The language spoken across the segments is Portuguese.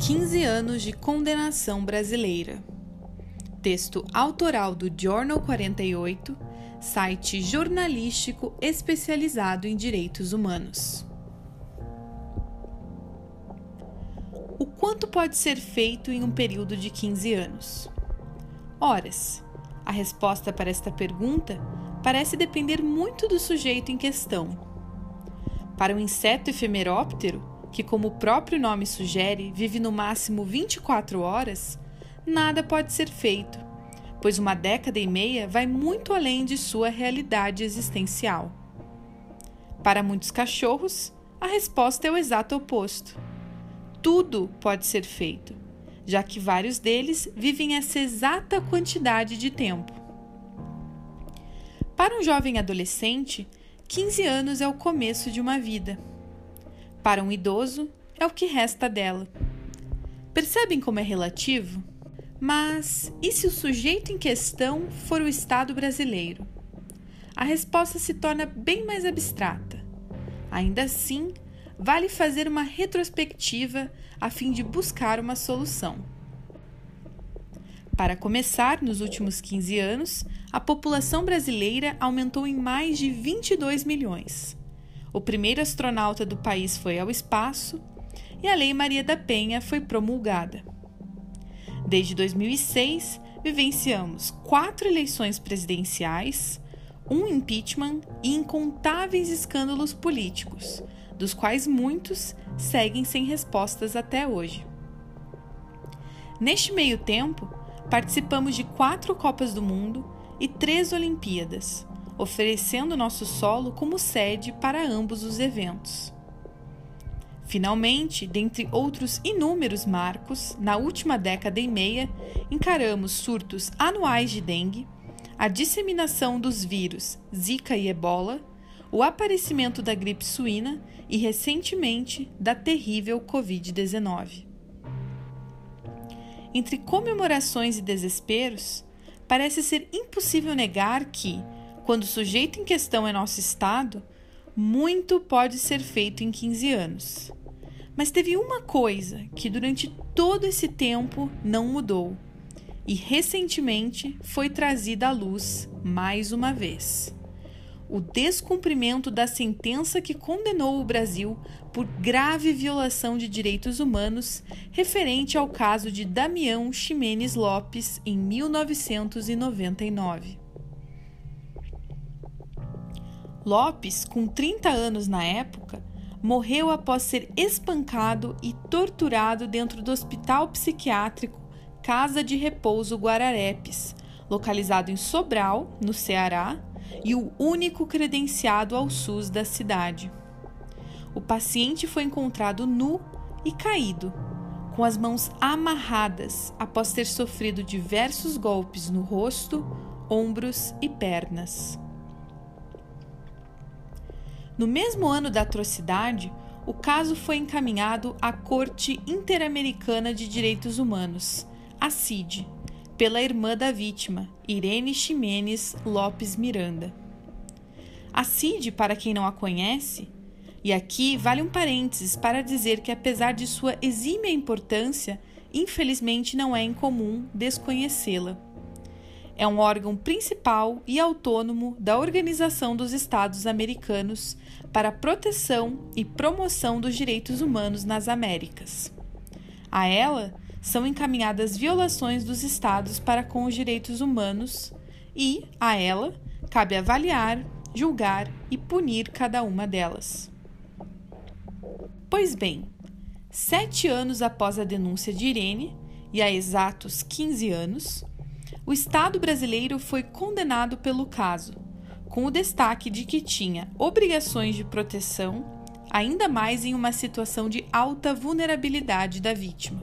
15 anos de condenação brasileira. Texto autoral do Journal 48, site jornalístico especializado em direitos humanos. O quanto pode ser feito em um período de 15 anos? Horas. A resposta para esta pergunta parece depender muito do sujeito em questão. Para um inseto efemeróptero, que, como o próprio nome sugere, vive no máximo 24 horas, nada pode ser feito, pois uma década e meia vai muito além de sua realidade existencial. Para muitos cachorros, a resposta é o exato oposto. Tudo pode ser feito, já que vários deles vivem essa exata quantidade de tempo. Para um jovem adolescente, 15 anos é o começo de uma vida. Para um idoso, é o que resta dela. Percebem como é relativo? Mas e se o sujeito em questão for o Estado brasileiro? A resposta se torna bem mais abstrata. Ainda assim, vale fazer uma retrospectiva a fim de buscar uma solução. Para começar, nos últimos 15 anos, a população brasileira aumentou em mais de 22 milhões. O primeiro astronauta do país foi ao espaço e a Lei Maria da Penha foi promulgada. Desde 2006, vivenciamos quatro eleições presidenciais, um impeachment e incontáveis escândalos políticos, dos quais muitos seguem sem respostas até hoje. Neste meio tempo, participamos de quatro Copas do Mundo e três Olimpíadas, oferecendo nosso solo como sede para ambos os eventos. Finalmente, dentre outros inúmeros marcos, na última década e meia, encaramos surtos anuais de dengue, a disseminação dos vírus Zika e Ebola, o aparecimento da gripe suína e, recentemente, da terrível Covid-19. Entre comemorações e desesperos, parece ser impossível negar que, quando o sujeito em questão é nosso Estado, muito pode ser feito em 15 anos. Mas teve uma coisa que durante todo esse tempo não mudou e recentemente foi trazida à luz mais uma vez. O descumprimento da sentença que condenou o Brasil por grave violação de direitos humanos referente ao caso de Damião Ximenes Lopes em 1999. Lopes, com 30 anos na época, morreu após ser espancado e torturado dentro do Hospital Psiquiátrico Casa de Repouso Guararepes, localizado em Sobral, no Ceará, e o único credenciado ao SUS da cidade. O paciente foi encontrado nu e caído, com as mãos amarradas após ter sofrido diversos golpes no rosto, ombros e pernas. No mesmo ano da atrocidade, o caso foi encaminhado à Corte Interamericana de Direitos Humanos, a CID, pela irmã da vítima, Irene Ximenes Lopes Miranda. A CID, para quem não a conhece, e aqui vale um parênteses para dizer que, apesar de sua exímia importância, infelizmente não é incomum desconhecê-la é um órgão principal e autônomo da Organização dos Estados Americanos para a proteção e promoção dos direitos humanos nas Américas. A ela são encaminhadas violações dos Estados para com os direitos humanos e, a ela, cabe avaliar, julgar e punir cada uma delas. Pois bem, sete anos após a denúncia de Irene, e há exatos 15 anos, o Estado brasileiro foi condenado pelo caso, com o destaque de que tinha obrigações de proteção, ainda mais em uma situação de alta vulnerabilidade da vítima.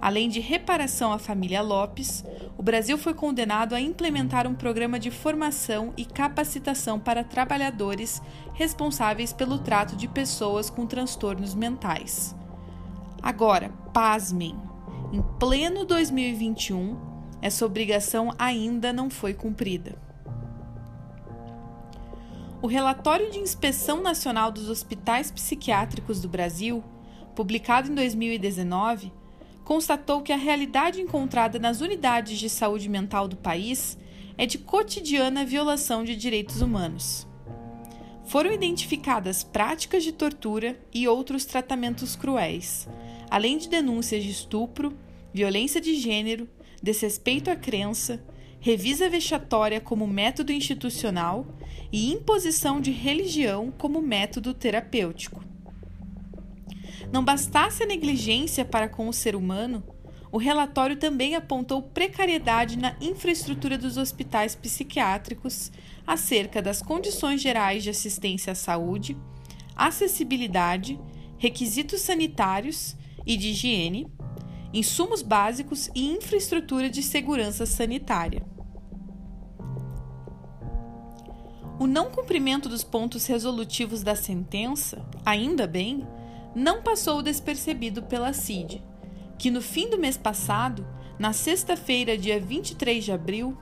Além de reparação à família Lopes, o Brasil foi condenado a implementar um programa de formação e capacitação para trabalhadores responsáveis pelo trato de pessoas com transtornos mentais. Agora, pasmem, em pleno 2021, essa obrigação ainda não foi cumprida. O relatório de inspeção nacional dos hospitais psiquiátricos do Brasil, publicado em 2019, constatou que a realidade encontrada nas unidades de saúde mental do país é de cotidiana violação de direitos humanos. Foram identificadas práticas de tortura e outros tratamentos cruéis, além de denúncias de estupro, violência de gênero, desrespeito à crença, revisa vexatória como método institucional e imposição de religião como método terapêutico. Não bastasse a negligência para com o ser humano, o relatório também apontou precariedade na infraestrutura dos hospitais psiquiátricos acerca das condições gerais de assistência à saúde, acessibilidade, requisitos sanitários e de higiene, insumos básicos e infraestrutura de segurança sanitária. O não cumprimento dos pontos resolutivos da sentença, ainda bem, não passou despercebido pela CID, que no fim do mês passado, na sexta-feira, dia 23 de abril,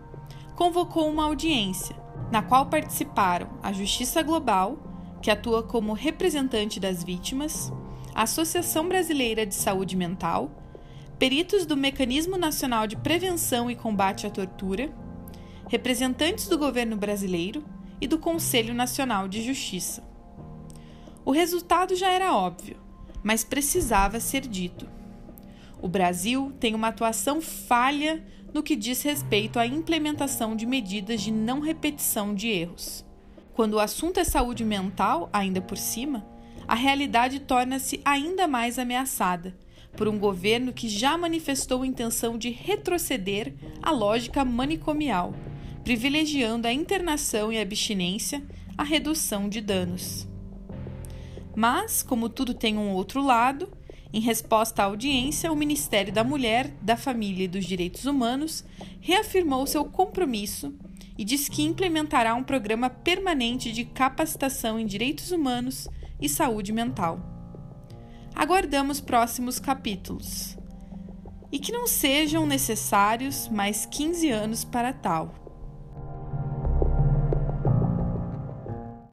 convocou uma audiência, na qual participaram a Justiça Global, que atua como representante das vítimas, a Associação Brasileira de Saúde Mental, peritos do Mecanismo Nacional de Prevenção e Combate à Tortura, representantes do governo brasileiro e do Conselho Nacional de Justiça. O resultado já era óbvio, mas precisava ser dito. O Brasil tem uma atuação falha no que diz respeito à implementação de medidas de não repetição de erros. Quando o assunto é saúde mental, ainda por cima, a realidade torna-se ainda mais ameaçada por um governo que já manifestou intenção de retroceder à lógica manicomial, privilegiando a internação e a abstinência à redução de danos. Mas, como tudo tem um outro lado, em resposta à audiência, o Ministério da Mulher, da Família e dos Direitos Humanos reafirmou seu compromisso e diz que implementará um programa permanente de capacitação em direitos humanos e saúde mental. Aguardamos próximos capítulos. E que não sejam necessários mais 15 anos para tal.